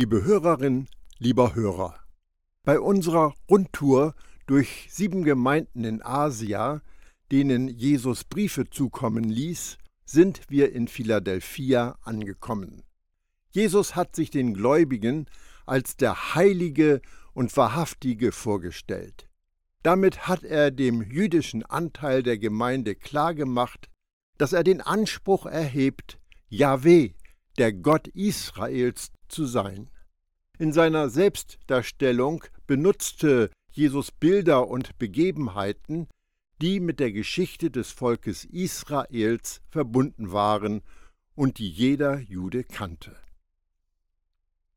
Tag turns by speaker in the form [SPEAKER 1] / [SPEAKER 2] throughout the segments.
[SPEAKER 1] Liebe Hörerin, lieber Hörer, bei unserer Rundtour durch sieben Gemeinden in Asia, denen Jesus Briefe zukommen ließ, sind wir in Philadelphia angekommen. Jesus hat sich den Gläubigen als der Heilige und Wahrhaftige vorgestellt. Damit hat er dem jüdischen Anteil der Gemeinde klargemacht, dass er den Anspruch erhebt, Yahweh, der Gott Israels, zu sein. In seiner Selbstdarstellung benutzte Jesus Bilder und Begebenheiten, die mit der Geschichte des Volkes Israels verbunden waren und die jeder Jude kannte.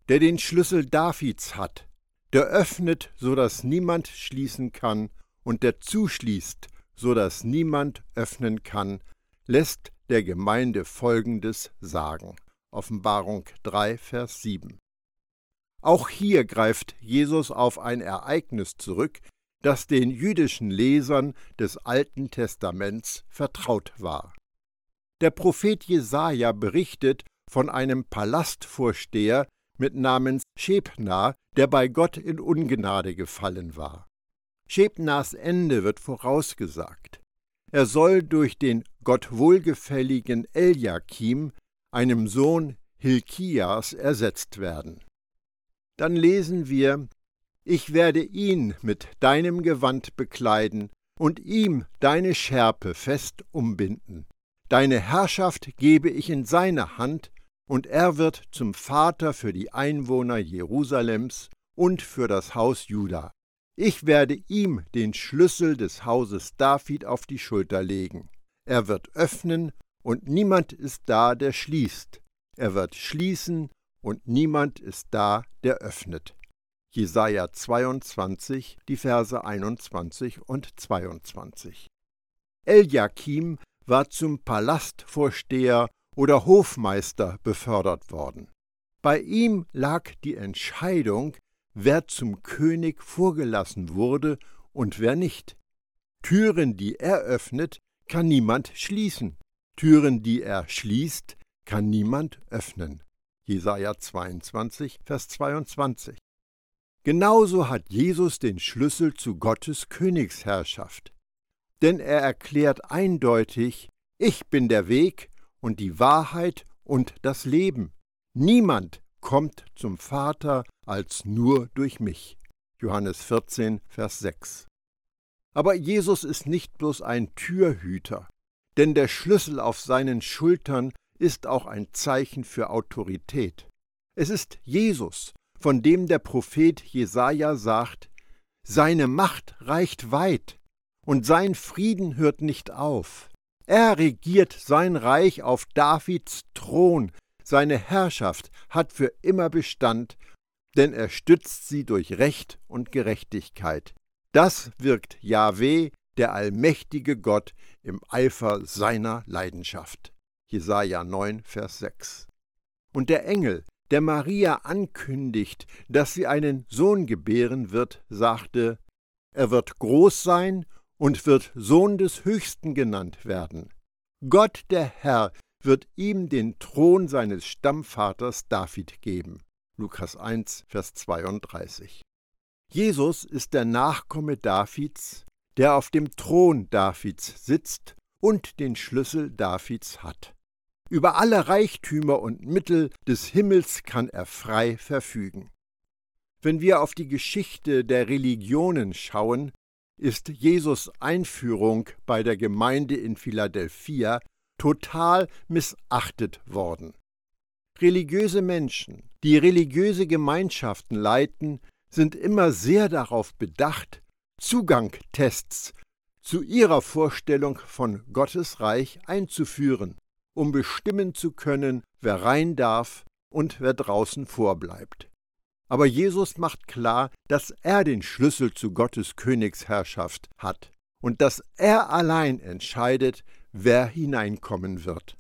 [SPEAKER 1] Der den Schlüssel Davids hat, der öffnet, so dass niemand schließen kann, und der zuschließt, so dass niemand öffnen kann, lässt der Gemeinde Folgendes sagen. Offenbarung 3, Vers 7. Auch hier greift Jesus auf ein Ereignis zurück, das den jüdischen Lesern des Alten Testaments vertraut war. Der Prophet Jesaja berichtet von einem Palastvorsteher mit Namens Schebna, der bei Gott in Ungnade gefallen war. Schebnas Ende wird vorausgesagt. Er soll durch den Gott wohlgefälligen Eliakim einem Sohn Hilkias ersetzt werden. Dann lesen wir, ich werde ihn mit deinem Gewand bekleiden und ihm deine Schärpe fest umbinden. Deine Herrschaft gebe ich in seine Hand, und er wird zum Vater für die Einwohner Jerusalems und für das Haus Juda. Ich werde ihm den Schlüssel des Hauses David auf die Schulter legen. Er wird öffnen und niemand ist da, der schließt. Er wird schließen, und niemand ist da, der öffnet. Jesaja 22, die Verse 21 und 22. Eliakim war zum Palastvorsteher oder Hofmeister befördert worden. Bei ihm lag die Entscheidung, wer zum König vorgelassen wurde und wer nicht. Türen, die er öffnet, kann niemand schließen. Türen, die er schließt, kann niemand öffnen. Jesaja 22, Vers 22. Genauso hat Jesus den Schlüssel zu Gottes Königsherrschaft. Denn er erklärt eindeutig: Ich bin der Weg und die Wahrheit und das Leben. Niemand kommt zum Vater als nur durch mich. Johannes 14, Vers 6. Aber Jesus ist nicht bloß ein Türhüter denn der Schlüssel auf seinen Schultern ist auch ein Zeichen für Autorität. Es ist Jesus, von dem der Prophet Jesaja sagt: Seine Macht reicht weit und sein Frieden hört nicht auf. Er regiert sein Reich auf Davids Thron, seine Herrschaft hat für immer Bestand, denn er stützt sie durch Recht und Gerechtigkeit. Das wirkt Jahweh, der allmächtige Gott im Eifer seiner Leidenschaft. Jesaja 9, Vers 6. Und der Engel, der Maria ankündigt, dass sie einen Sohn gebären wird, sagte: Er wird groß sein und wird Sohn des Höchsten genannt werden. Gott der Herr wird ihm den Thron seines Stammvaters David geben. Lukas 1, Vers 32. Jesus ist der Nachkomme Davids, der auf dem Thron Davids sitzt und den Schlüssel Davids hat. Über alle Reichtümer und Mittel des Himmels kann er frei verfügen. Wenn wir auf die Geschichte der Religionen schauen, ist Jesus Einführung bei der Gemeinde in Philadelphia total missachtet worden. Religiöse Menschen, die religiöse Gemeinschaften leiten, sind immer sehr darauf bedacht, Zugangtests zu ihrer Vorstellung von Gottes Reich einzuführen, um bestimmen zu können, wer rein darf und wer draußen vorbleibt. Aber Jesus macht klar, dass er den Schlüssel zu Gottes Königsherrschaft hat und dass er allein entscheidet, wer hineinkommen wird.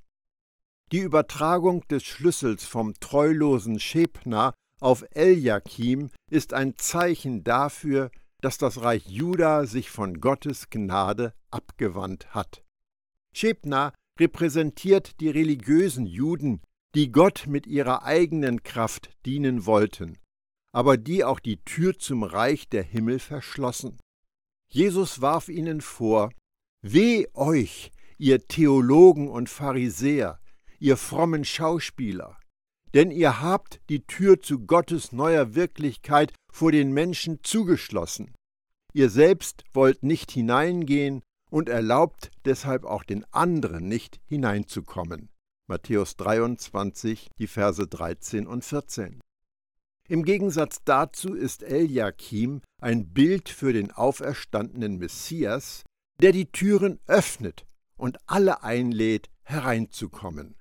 [SPEAKER 1] Die Übertragung des Schlüssels vom treulosen Schebner auf Eliakim ist ein Zeichen dafür, dass das Reich Juda sich von Gottes Gnade abgewandt hat. Schebna repräsentiert die religiösen Juden, die Gott mit ihrer eigenen Kraft dienen wollten, aber die auch die Tür zum Reich der Himmel verschlossen. Jesus warf ihnen vor, Weh euch, ihr Theologen und Pharisäer, ihr frommen Schauspieler, denn ihr habt die Tür zu Gottes neuer Wirklichkeit vor den Menschen zugeschlossen. Ihr selbst wollt nicht hineingehen und erlaubt deshalb auch den anderen nicht hineinzukommen. Matthäus 23, die Verse 13 und 14. Im Gegensatz dazu ist Eliakim ein Bild für den auferstandenen Messias, der die Türen öffnet und alle einlädt, hereinzukommen.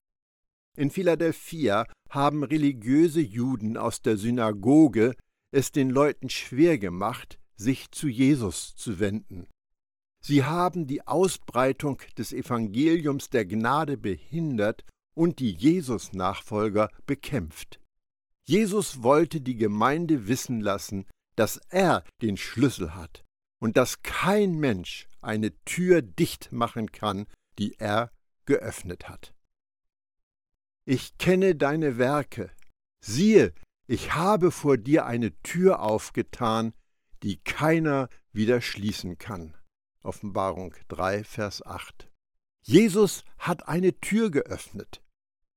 [SPEAKER 1] In Philadelphia haben religiöse Juden aus der Synagoge es den Leuten schwer gemacht, sich zu Jesus zu wenden. Sie haben die Ausbreitung des Evangeliums der Gnade behindert und die Jesus-Nachfolger bekämpft. Jesus wollte die Gemeinde wissen lassen, dass er den Schlüssel hat und dass kein Mensch eine Tür dicht machen kann, die er geöffnet hat. Ich kenne deine Werke. Siehe, ich habe vor dir eine Tür aufgetan, die keiner wieder schließen kann. Offenbarung 3, Vers 8. Jesus hat eine Tür geöffnet.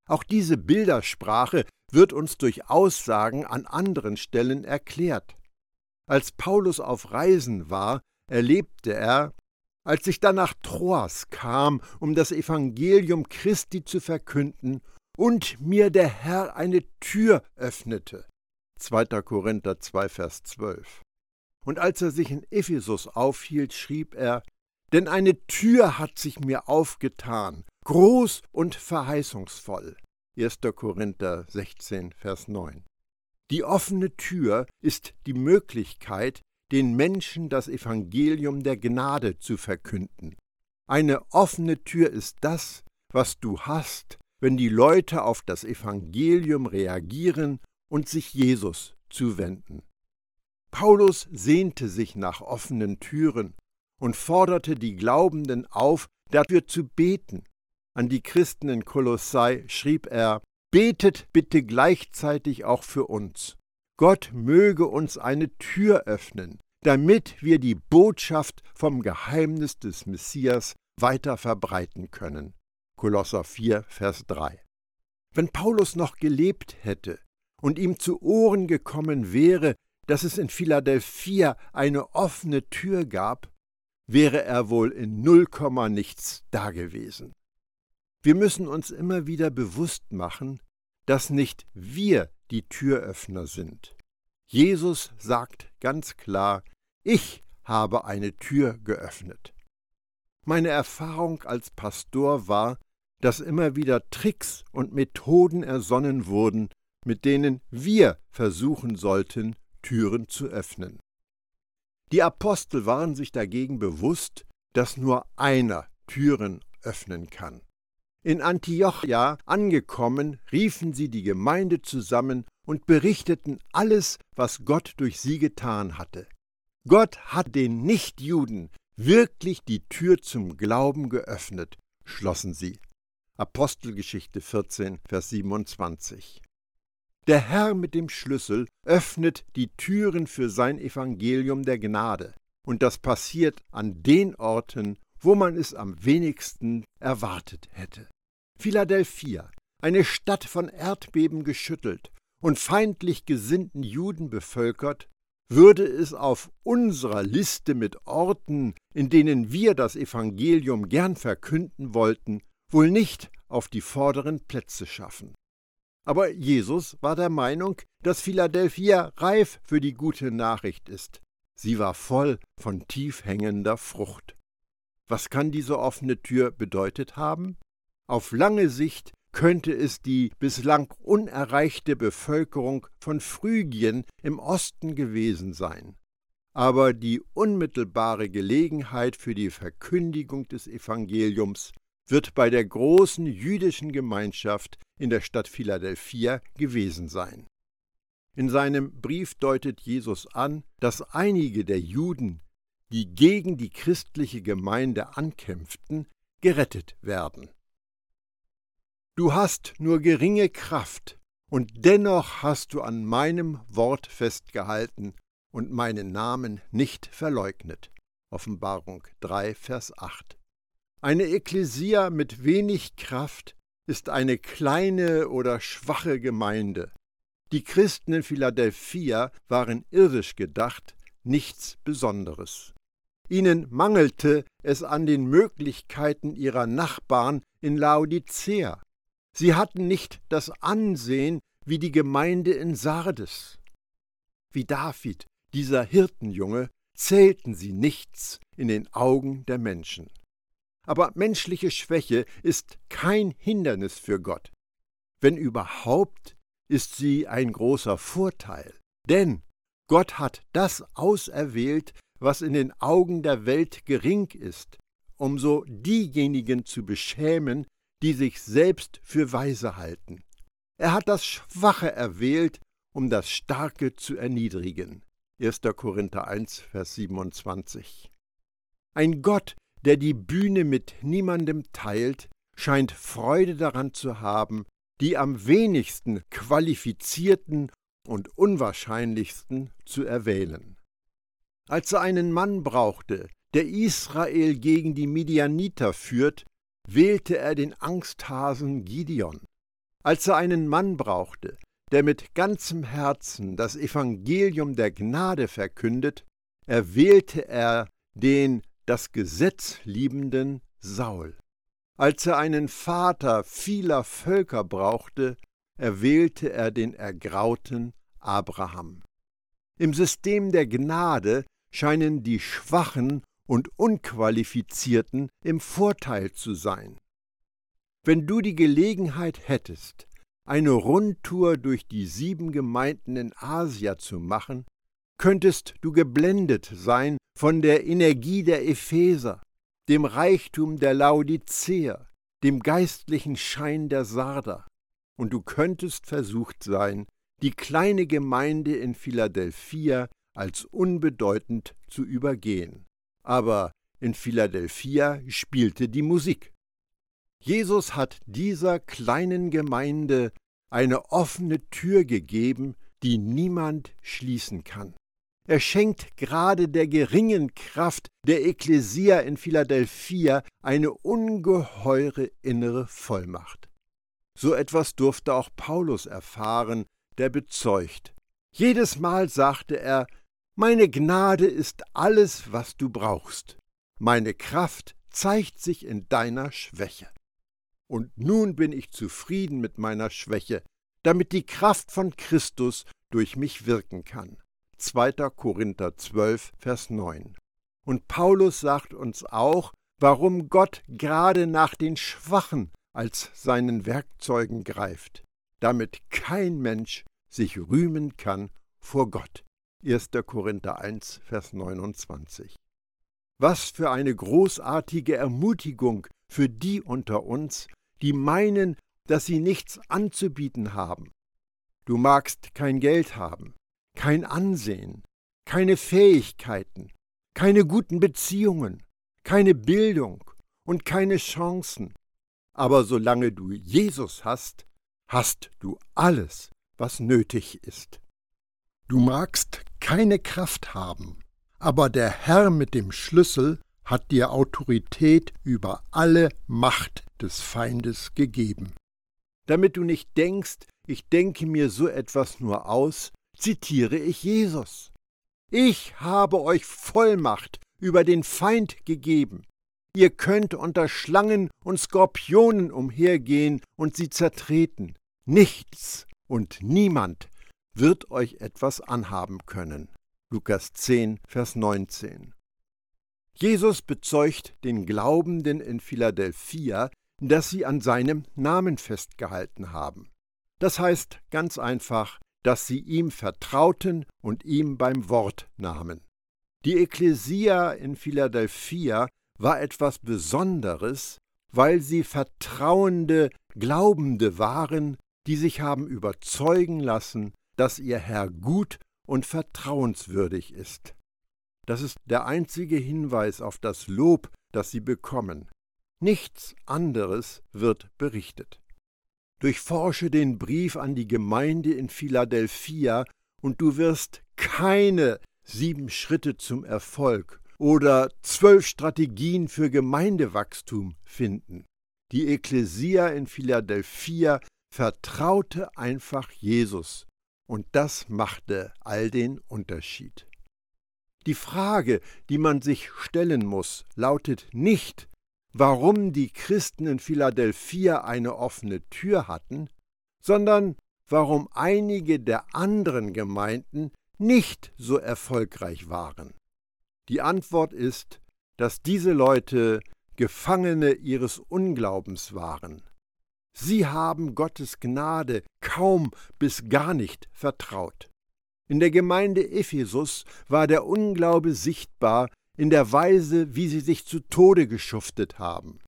[SPEAKER 1] Auch diese Bildersprache wird uns durch Aussagen an anderen Stellen erklärt. Als Paulus auf Reisen war, erlebte er, als ich dann nach Troas kam, um das Evangelium Christi zu verkünden, und mir der Herr eine Tür öffnete. 2. Korinther 2, Vers 12. Und als er sich in Ephesus aufhielt, schrieb er, Denn eine Tür hat sich mir aufgetan, groß und verheißungsvoll. 1. Korinther 16, Vers 9. Die offene Tür ist die Möglichkeit, den Menschen das Evangelium der Gnade zu verkünden. Eine offene Tür ist das, was du hast, wenn die Leute auf das Evangelium reagieren und sich Jesus zuwenden. Paulus sehnte sich nach offenen Türen und forderte die Glaubenden auf, dafür zu beten. An die Christen in Kolossai schrieb er: Betet bitte gleichzeitig auch für uns. Gott möge uns eine Tür öffnen, damit wir die Botschaft vom Geheimnis des Messias weiter verbreiten können. Kolosser 4, Vers 3. Wenn Paulus noch gelebt hätte und ihm zu Ohren gekommen wäre, dass es in Philadelphia eine offene Tür gab, wäre er wohl in null Komma nichts dagewesen. Wir müssen uns immer wieder bewusst machen, dass nicht wir die Türöffner sind. Jesus sagt ganz klar, ich habe eine Tür geöffnet. Meine Erfahrung als Pastor war, dass immer wieder Tricks und Methoden ersonnen wurden, mit denen wir versuchen sollten, Türen zu öffnen. Die Apostel waren sich dagegen bewusst, dass nur einer Türen öffnen kann. In Antiochia angekommen, riefen sie die Gemeinde zusammen und berichteten alles, was Gott durch sie getan hatte. Gott hat den Nichtjuden wirklich die Tür zum Glauben geöffnet, schlossen sie. Apostelgeschichte 14, Vers 27. Der Herr mit dem Schlüssel öffnet die Türen für sein Evangelium der Gnade, und das passiert an den Orten, wo man es am wenigsten erwartet hätte. Philadelphia, eine Stadt von Erdbeben geschüttelt und feindlich gesinnten Juden bevölkert, würde es auf unserer Liste mit Orten, in denen wir das Evangelium gern verkünden wollten, wohl nicht auf die vorderen Plätze schaffen. Aber Jesus war der Meinung, dass Philadelphia reif für die gute Nachricht ist. Sie war voll von tief hängender Frucht. Was kann diese offene Tür bedeutet haben? Auf lange Sicht könnte es die bislang unerreichte Bevölkerung von Phrygien im Osten gewesen sein. Aber die unmittelbare Gelegenheit für die Verkündigung des Evangeliums wird bei der großen jüdischen Gemeinschaft in der Stadt Philadelphia gewesen sein. In seinem Brief deutet Jesus an, dass einige der Juden, die gegen die christliche Gemeinde ankämpften, gerettet werden. Du hast nur geringe Kraft, und dennoch hast du an meinem Wort festgehalten und meinen Namen nicht verleugnet. Offenbarung 3, Vers 8. Eine Ekklesia mit wenig Kraft ist eine kleine oder schwache Gemeinde. Die Christen in Philadelphia waren irdisch gedacht, nichts Besonderes. Ihnen mangelte es an den Möglichkeiten ihrer Nachbarn in Laodicea. Sie hatten nicht das Ansehen wie die Gemeinde in Sardes. Wie David, dieser Hirtenjunge, zählten sie nichts in den Augen der Menschen. Aber menschliche Schwäche ist kein Hindernis für Gott. Wenn überhaupt, ist sie ein großer Vorteil. Denn Gott hat das auserwählt, was in den Augen der Welt gering ist, um so diejenigen zu beschämen, die sich selbst für weise halten. Er hat das Schwache erwählt, um das Starke zu erniedrigen. 1. Korinther 1, Vers 27. Ein Gott, der die Bühne mit niemandem teilt, scheint Freude daran zu haben, die am wenigsten qualifizierten und unwahrscheinlichsten zu erwählen. Als er einen Mann brauchte, der Israel gegen die Midianiter führt, wählte er den Angsthasen Gideon. Als er einen Mann brauchte, der mit ganzem Herzen das Evangelium der Gnade verkündet, erwählte er den das Gesetz liebenden Saul. Als er einen Vater vieler Völker brauchte, erwählte er den ergrauten Abraham. Im System der Gnade scheinen die Schwachen und Unqualifizierten im Vorteil zu sein. Wenn du die Gelegenheit hättest, eine Rundtour durch die sieben Gemeinden in Asia zu machen, könntest du geblendet sein von der Energie der Epheser, dem Reichtum der Laodicea, dem geistlichen Schein der Sarder, und du könntest versucht sein, die kleine Gemeinde in Philadelphia als unbedeutend zu übergehen aber in Philadelphia spielte die Musik. Jesus hat dieser kleinen Gemeinde eine offene Tür gegeben, die niemand schließen kann. Er schenkt gerade der geringen Kraft der Ekklesia in Philadelphia eine ungeheure innere Vollmacht. So etwas durfte auch Paulus erfahren, der bezeugt. Jedes Mal sagte er, meine Gnade ist alles, was du brauchst. Meine Kraft zeigt sich in deiner Schwäche. Und nun bin ich zufrieden mit meiner Schwäche, damit die Kraft von Christus durch mich wirken kann. 2. Korinther 12, Vers 9. Und Paulus sagt uns auch, warum Gott gerade nach den Schwachen als seinen Werkzeugen greift, damit kein Mensch sich rühmen kann vor Gott. 1. Korinther 1, Vers 29. Was für eine großartige Ermutigung für die unter uns, die meinen, dass sie nichts anzubieten haben. Du magst kein Geld haben, kein Ansehen, keine Fähigkeiten, keine guten Beziehungen, keine Bildung und keine Chancen. Aber solange du Jesus hast, hast du alles, was nötig ist. Du magst keine Kraft haben, aber der Herr mit dem Schlüssel hat dir Autorität über alle Macht des Feindes gegeben. Damit du nicht denkst, ich denke mir so etwas nur aus, zitiere ich Jesus. Ich habe euch Vollmacht über den Feind gegeben. Ihr könnt unter Schlangen und Skorpionen umhergehen und sie zertreten. Nichts und niemand wird euch etwas anhaben können. Lukas 10, Vers 19. Jesus bezeugt den Glaubenden in Philadelphia, dass sie an seinem Namen festgehalten haben. Das heißt ganz einfach, dass sie ihm vertrauten und ihm beim Wort nahmen. Die Ekklesia in Philadelphia war etwas Besonderes, weil sie vertrauende Glaubende waren, die sich haben überzeugen lassen, dass ihr Herr gut und vertrauenswürdig ist. Das ist der einzige Hinweis auf das Lob, das sie bekommen. Nichts anderes wird berichtet. Durchforsche den Brief an die Gemeinde in Philadelphia und du wirst keine sieben Schritte zum Erfolg oder zwölf Strategien für Gemeindewachstum finden. Die Ekklesia in Philadelphia vertraute einfach Jesus und das machte all den Unterschied. Die Frage, die man sich stellen muss, lautet nicht, warum die Christen in Philadelphia eine offene Tür hatten, sondern warum einige der anderen Gemeinden nicht so erfolgreich waren. Die Antwort ist, dass diese Leute Gefangene ihres Unglaubens waren. Sie haben Gottes Gnade kaum bis gar nicht vertraut. In der Gemeinde Ephesus war der Unglaube sichtbar in der Weise, wie sie sich zu Tode geschuftet haben.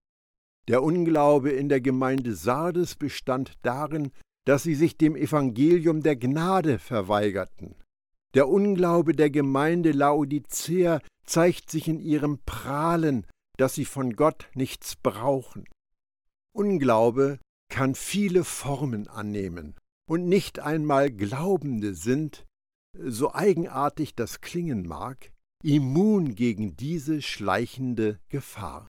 [SPEAKER 1] Der Unglaube in der Gemeinde Sardes bestand darin, dass sie sich dem Evangelium der Gnade verweigerten. Der Unglaube der Gemeinde Laodicea zeigt sich in ihrem Prahlen, dass sie von Gott nichts brauchen. Unglaube kann viele Formen annehmen, und nicht einmal Glaubende sind, so eigenartig das klingen mag, immun gegen diese schleichende Gefahr.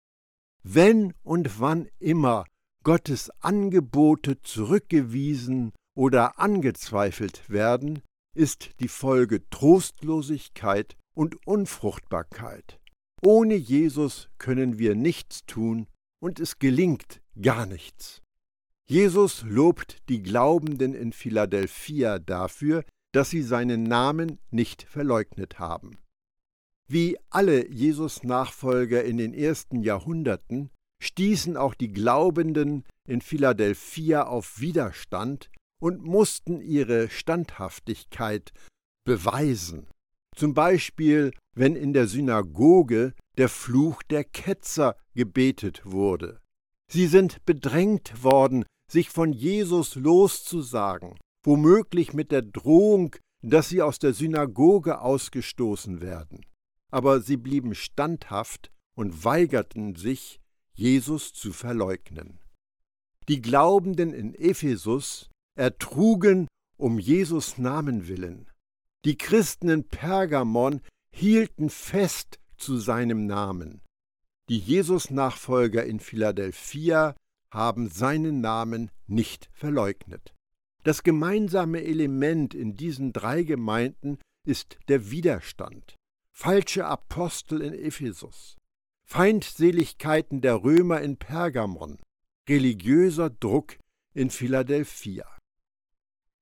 [SPEAKER 1] Wenn und wann immer Gottes Angebote zurückgewiesen oder angezweifelt werden, ist die Folge Trostlosigkeit und Unfruchtbarkeit. Ohne Jesus können wir nichts tun und es gelingt gar nichts. Jesus lobt die Glaubenden in Philadelphia dafür, dass sie seinen Namen nicht verleugnet haben. Wie alle Jesus-Nachfolger in den ersten Jahrhunderten stießen auch die Glaubenden in Philadelphia auf Widerstand und mussten ihre Standhaftigkeit beweisen. Zum Beispiel, wenn in der Synagoge der Fluch der Ketzer gebetet wurde. Sie sind bedrängt worden, sich von Jesus loszusagen, womöglich mit der Drohung, dass sie aus der Synagoge ausgestoßen werden. Aber sie blieben standhaft und weigerten sich, Jesus zu verleugnen. Die Glaubenden in Ephesus ertrugen um Jesus Namen willen. Die Christen in Pergamon hielten fest zu seinem Namen. Die Jesus-Nachfolger in Philadelphia haben seinen Namen nicht verleugnet. Das gemeinsame Element in diesen drei Gemeinden ist der Widerstand. Falsche Apostel in Ephesus, Feindseligkeiten der Römer in Pergamon, religiöser Druck in Philadelphia.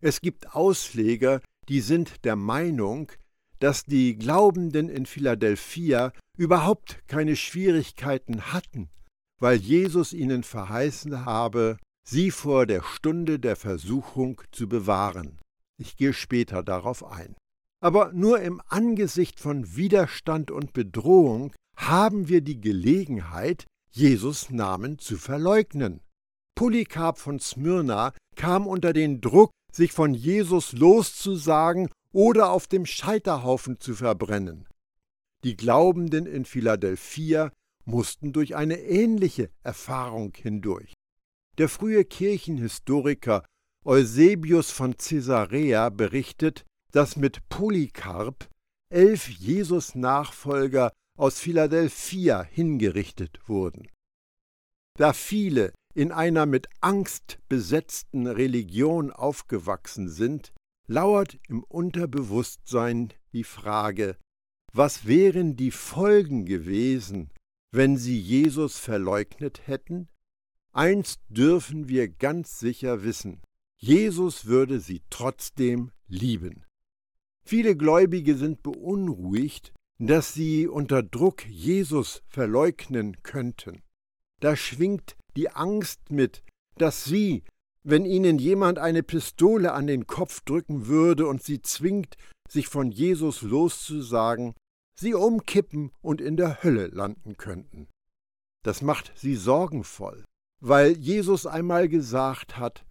[SPEAKER 1] Es gibt Ausleger, die sind der Meinung, dass die Glaubenden in Philadelphia überhaupt keine Schwierigkeiten hatten, weil Jesus ihnen verheißen habe, sie vor der Stunde der Versuchung zu bewahren. Ich gehe später darauf ein. Aber nur im Angesicht von Widerstand und Bedrohung haben wir die Gelegenheit, Jesus Namen zu verleugnen. Polycarp von Smyrna kam unter den Druck, sich von Jesus loszusagen oder auf dem Scheiterhaufen zu verbrennen. Die Glaubenden in Philadelphia mussten durch eine ähnliche Erfahrung hindurch. Der frühe Kirchenhistoriker Eusebius von Caesarea berichtet, dass mit Polycarp elf Jesus-Nachfolger aus Philadelphia hingerichtet wurden. Da viele in einer mit Angst besetzten Religion aufgewachsen sind, lauert im Unterbewusstsein die Frage, was wären die Folgen gewesen, wenn sie Jesus verleugnet hätten? Eins dürfen wir ganz sicher wissen, Jesus würde sie trotzdem lieben. Viele Gläubige sind beunruhigt, dass sie unter Druck Jesus verleugnen könnten. Da schwingt die Angst mit, dass sie, wenn ihnen jemand eine Pistole an den Kopf drücken würde und sie zwingt, sich von Jesus loszusagen, sie umkippen und in der Hölle landen könnten. Das macht sie sorgenvoll, weil Jesus einmal gesagt hat,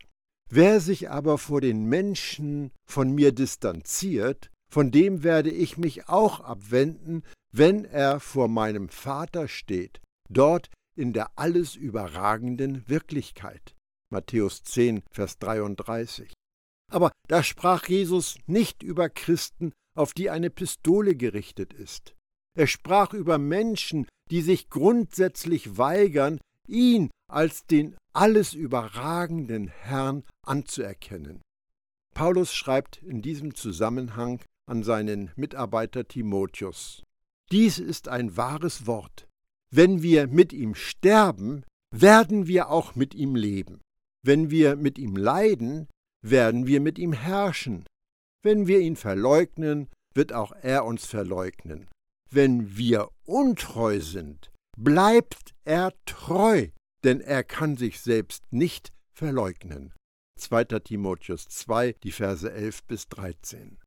[SPEAKER 1] wer sich aber vor den Menschen von mir distanziert, von dem werde ich mich auch abwenden, wenn er vor meinem Vater steht. Dort in der alles überragenden Wirklichkeit. Matthäus 10, Vers 33. Aber da sprach Jesus nicht über Christen, auf die eine Pistole gerichtet ist. Er sprach über Menschen, die sich grundsätzlich weigern, ihn als den alles überragenden Herrn anzuerkennen. Paulus schreibt in diesem Zusammenhang an seinen Mitarbeiter Timotheus. Dies ist ein wahres Wort. Wenn wir mit ihm sterben, werden wir auch mit ihm leben. Wenn wir mit ihm leiden, werden wir mit ihm herrschen. Wenn wir ihn verleugnen, wird auch er uns verleugnen. Wenn wir untreu sind, bleibt er treu, denn er kann sich selbst nicht verleugnen. 2. Timotheus 2, die Verse 11 bis 13.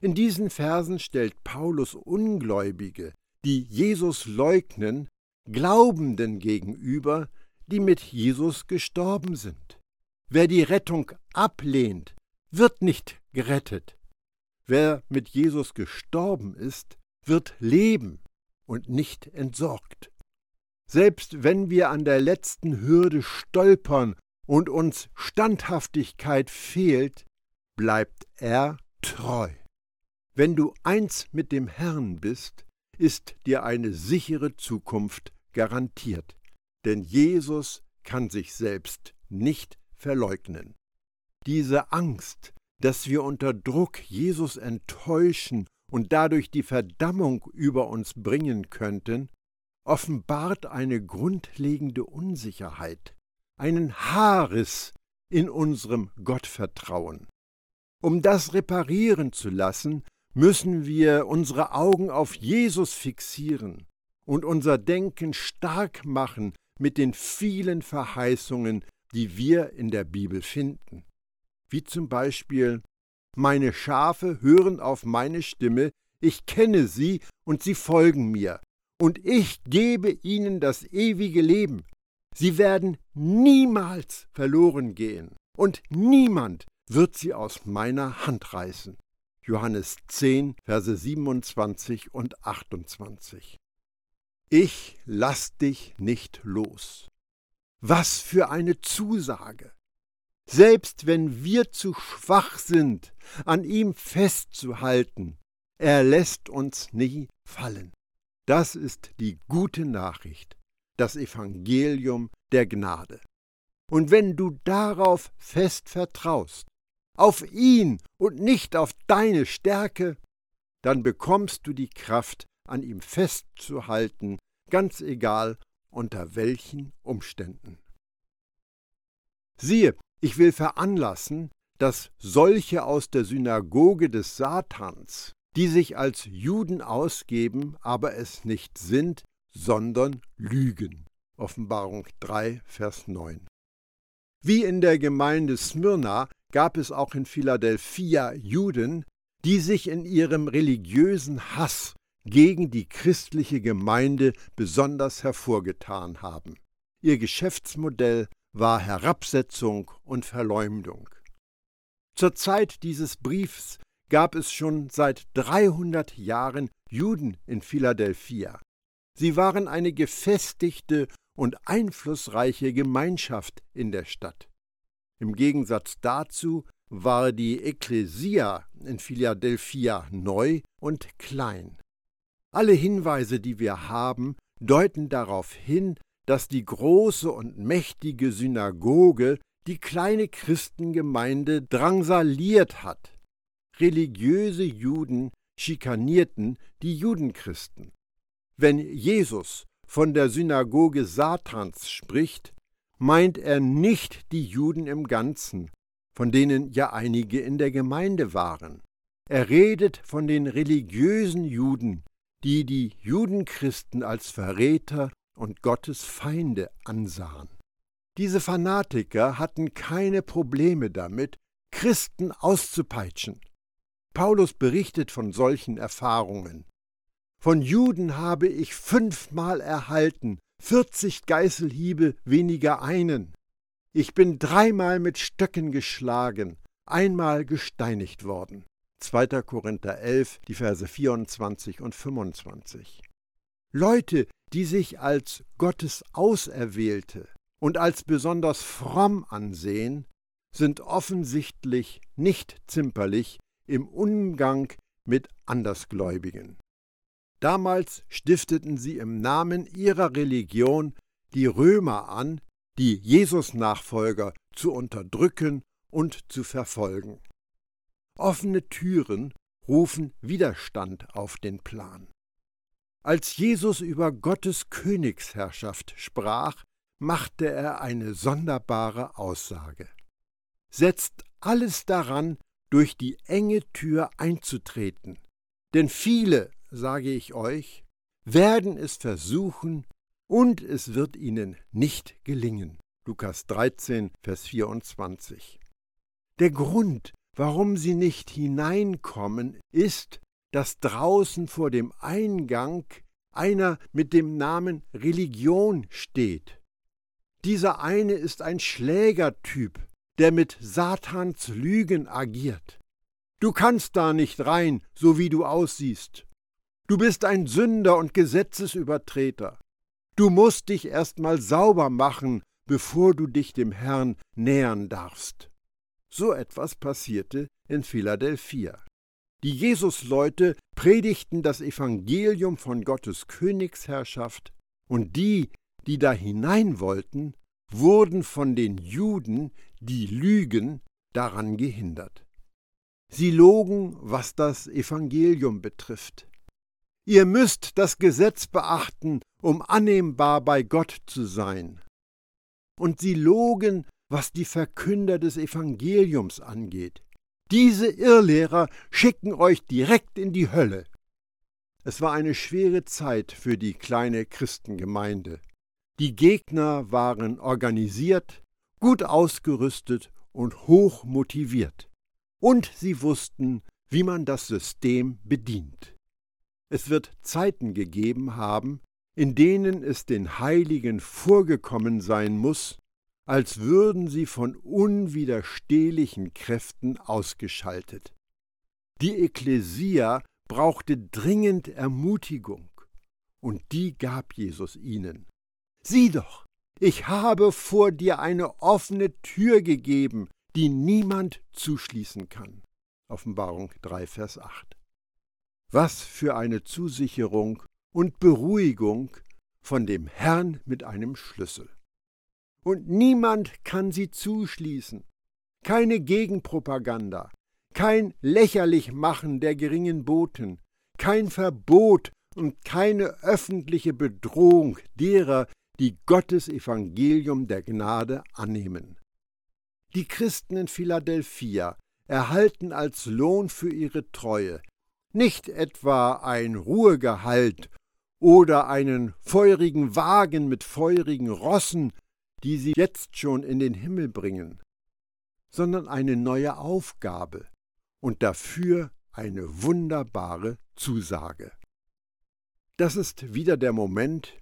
[SPEAKER 1] In diesen Versen stellt Paulus Ungläubige, die Jesus leugnen, Glaubenden gegenüber, die mit Jesus gestorben sind. Wer die Rettung ablehnt, wird nicht gerettet. Wer mit Jesus gestorben ist, wird leben und nicht entsorgt. Selbst wenn wir an der letzten Hürde stolpern und uns Standhaftigkeit fehlt, bleibt er treu. Wenn du eins mit dem Herrn bist, ist dir eine sichere Zukunft garantiert, denn Jesus kann sich selbst nicht verleugnen. Diese Angst, dass wir unter Druck Jesus enttäuschen und dadurch die Verdammung über uns bringen könnten, offenbart eine grundlegende Unsicherheit, einen Haarriss in unserem Gottvertrauen. Um das reparieren zu lassen, müssen wir unsere Augen auf Jesus fixieren und unser Denken stark machen mit den vielen Verheißungen, die wir in der Bibel finden. Wie zum Beispiel Meine Schafe hören auf meine Stimme, ich kenne sie und sie folgen mir, und ich gebe ihnen das ewige Leben. Sie werden niemals verloren gehen, und niemand wird sie aus meiner Hand reißen. Johannes 10, Verse 27 und 28. Ich lass dich nicht los. Was für eine Zusage! Selbst wenn wir zu schwach sind, an ihm festzuhalten, er lässt uns nie fallen. Das ist die gute Nachricht, das Evangelium der Gnade. Und wenn du darauf fest vertraust, auf ihn und nicht auf deine Stärke, dann bekommst du die Kraft, an ihm festzuhalten, ganz egal unter welchen Umständen. Siehe, ich will veranlassen, dass solche aus der Synagoge des Satans, die sich als Juden ausgeben, aber es nicht sind, sondern lügen. Offenbarung 3, Vers 9. Wie in der Gemeinde Smyrna gab es auch in Philadelphia Juden, die sich in ihrem religiösen Hass gegen die christliche Gemeinde besonders hervorgetan haben. Ihr Geschäftsmodell war Herabsetzung und Verleumdung. Zur Zeit dieses Briefs gab es schon seit 300 Jahren Juden in Philadelphia. Sie waren eine gefestigte und einflussreiche Gemeinschaft in der Stadt. Im Gegensatz dazu war die Ekklesia in Philadelphia neu und klein. Alle Hinweise, die wir haben, deuten darauf hin, dass die große und mächtige Synagoge die kleine Christengemeinde drangsaliert hat. Religiöse Juden schikanierten die Judenchristen. Wenn Jesus von der Synagoge Satans spricht, meint er nicht die Juden im Ganzen, von denen ja einige in der Gemeinde waren. Er redet von den religiösen Juden, die die Judenchristen als Verräter und Gottes Feinde ansahen. Diese Fanatiker hatten keine Probleme damit, Christen auszupeitschen. Paulus berichtet von solchen Erfahrungen. Von Juden habe ich fünfmal erhalten, vierzig Geißelhiebe weniger einen. Ich bin dreimal mit Stöcken geschlagen, einmal gesteinigt worden. 2. Korinther 11, die Verse 24 und 25. Leute, die sich als Gottes Auserwählte und als besonders fromm ansehen, sind offensichtlich nicht zimperlich im Umgang mit Andersgläubigen. Damals stifteten sie im Namen ihrer Religion die Römer an, die Jesus-Nachfolger zu unterdrücken und zu verfolgen. Offene Türen rufen Widerstand auf den Plan. Als Jesus über Gottes Königsherrschaft sprach, machte er eine sonderbare Aussage. Setzt alles daran, durch die enge Tür einzutreten, denn viele, sage ich euch, werden es versuchen und es wird ihnen nicht gelingen. Lukas 13, Vers 24. Der Grund, warum sie nicht hineinkommen, ist, dass draußen vor dem Eingang einer mit dem Namen Religion steht. Dieser eine ist ein Schlägertyp, der mit Satans Lügen agiert. Du kannst da nicht rein, so wie du aussiehst. Du bist ein Sünder und Gesetzesübertreter. Du musst dich erst mal sauber machen, bevor du dich dem Herrn nähern darfst. So etwas passierte in Philadelphia. Die Jesusleute predigten das Evangelium von Gottes Königsherrschaft, und die, die da hinein wollten, wurden von den Juden, die lügen, daran gehindert. Sie logen, was das Evangelium betrifft. Ihr müsst das Gesetz beachten, um annehmbar bei Gott zu sein. Und sie logen, was die Verkünder des Evangeliums angeht. Diese Irrlehrer schicken euch direkt in die Hölle. Es war eine schwere Zeit für die kleine Christengemeinde. Die Gegner waren organisiert, gut ausgerüstet und hoch motiviert. Und sie wussten, wie man das System bedient. Es wird Zeiten gegeben haben, in denen es den Heiligen vorgekommen sein muss, als würden sie von unwiderstehlichen Kräften ausgeschaltet. Die Ekklesia brauchte dringend Ermutigung, und die gab Jesus ihnen. Sieh doch, ich habe vor dir eine offene Tür gegeben, die niemand zuschließen kann. Offenbarung 3, Vers 8. Was für eine Zusicherung und Beruhigung von dem Herrn mit einem Schlüssel und niemand kann sie zuschließen. Keine Gegenpropaganda, kein Lächerlichmachen der geringen Boten, kein Verbot und keine öffentliche Bedrohung derer, die Gottes Evangelium der Gnade annehmen. Die Christen in Philadelphia erhalten als Lohn für ihre Treue nicht etwa ein Ruhegehalt oder einen feurigen Wagen mit feurigen Rossen, die sie jetzt schon in den Himmel bringen, sondern eine neue Aufgabe und dafür eine wunderbare Zusage. Das ist wieder der Moment,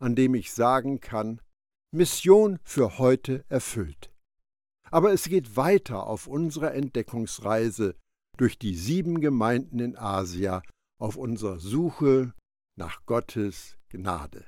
[SPEAKER 1] an dem ich sagen kann, Mission für heute erfüllt. Aber es geht weiter auf unserer Entdeckungsreise durch die sieben Gemeinden in Asia auf unserer Suche nach Gottes Gnade.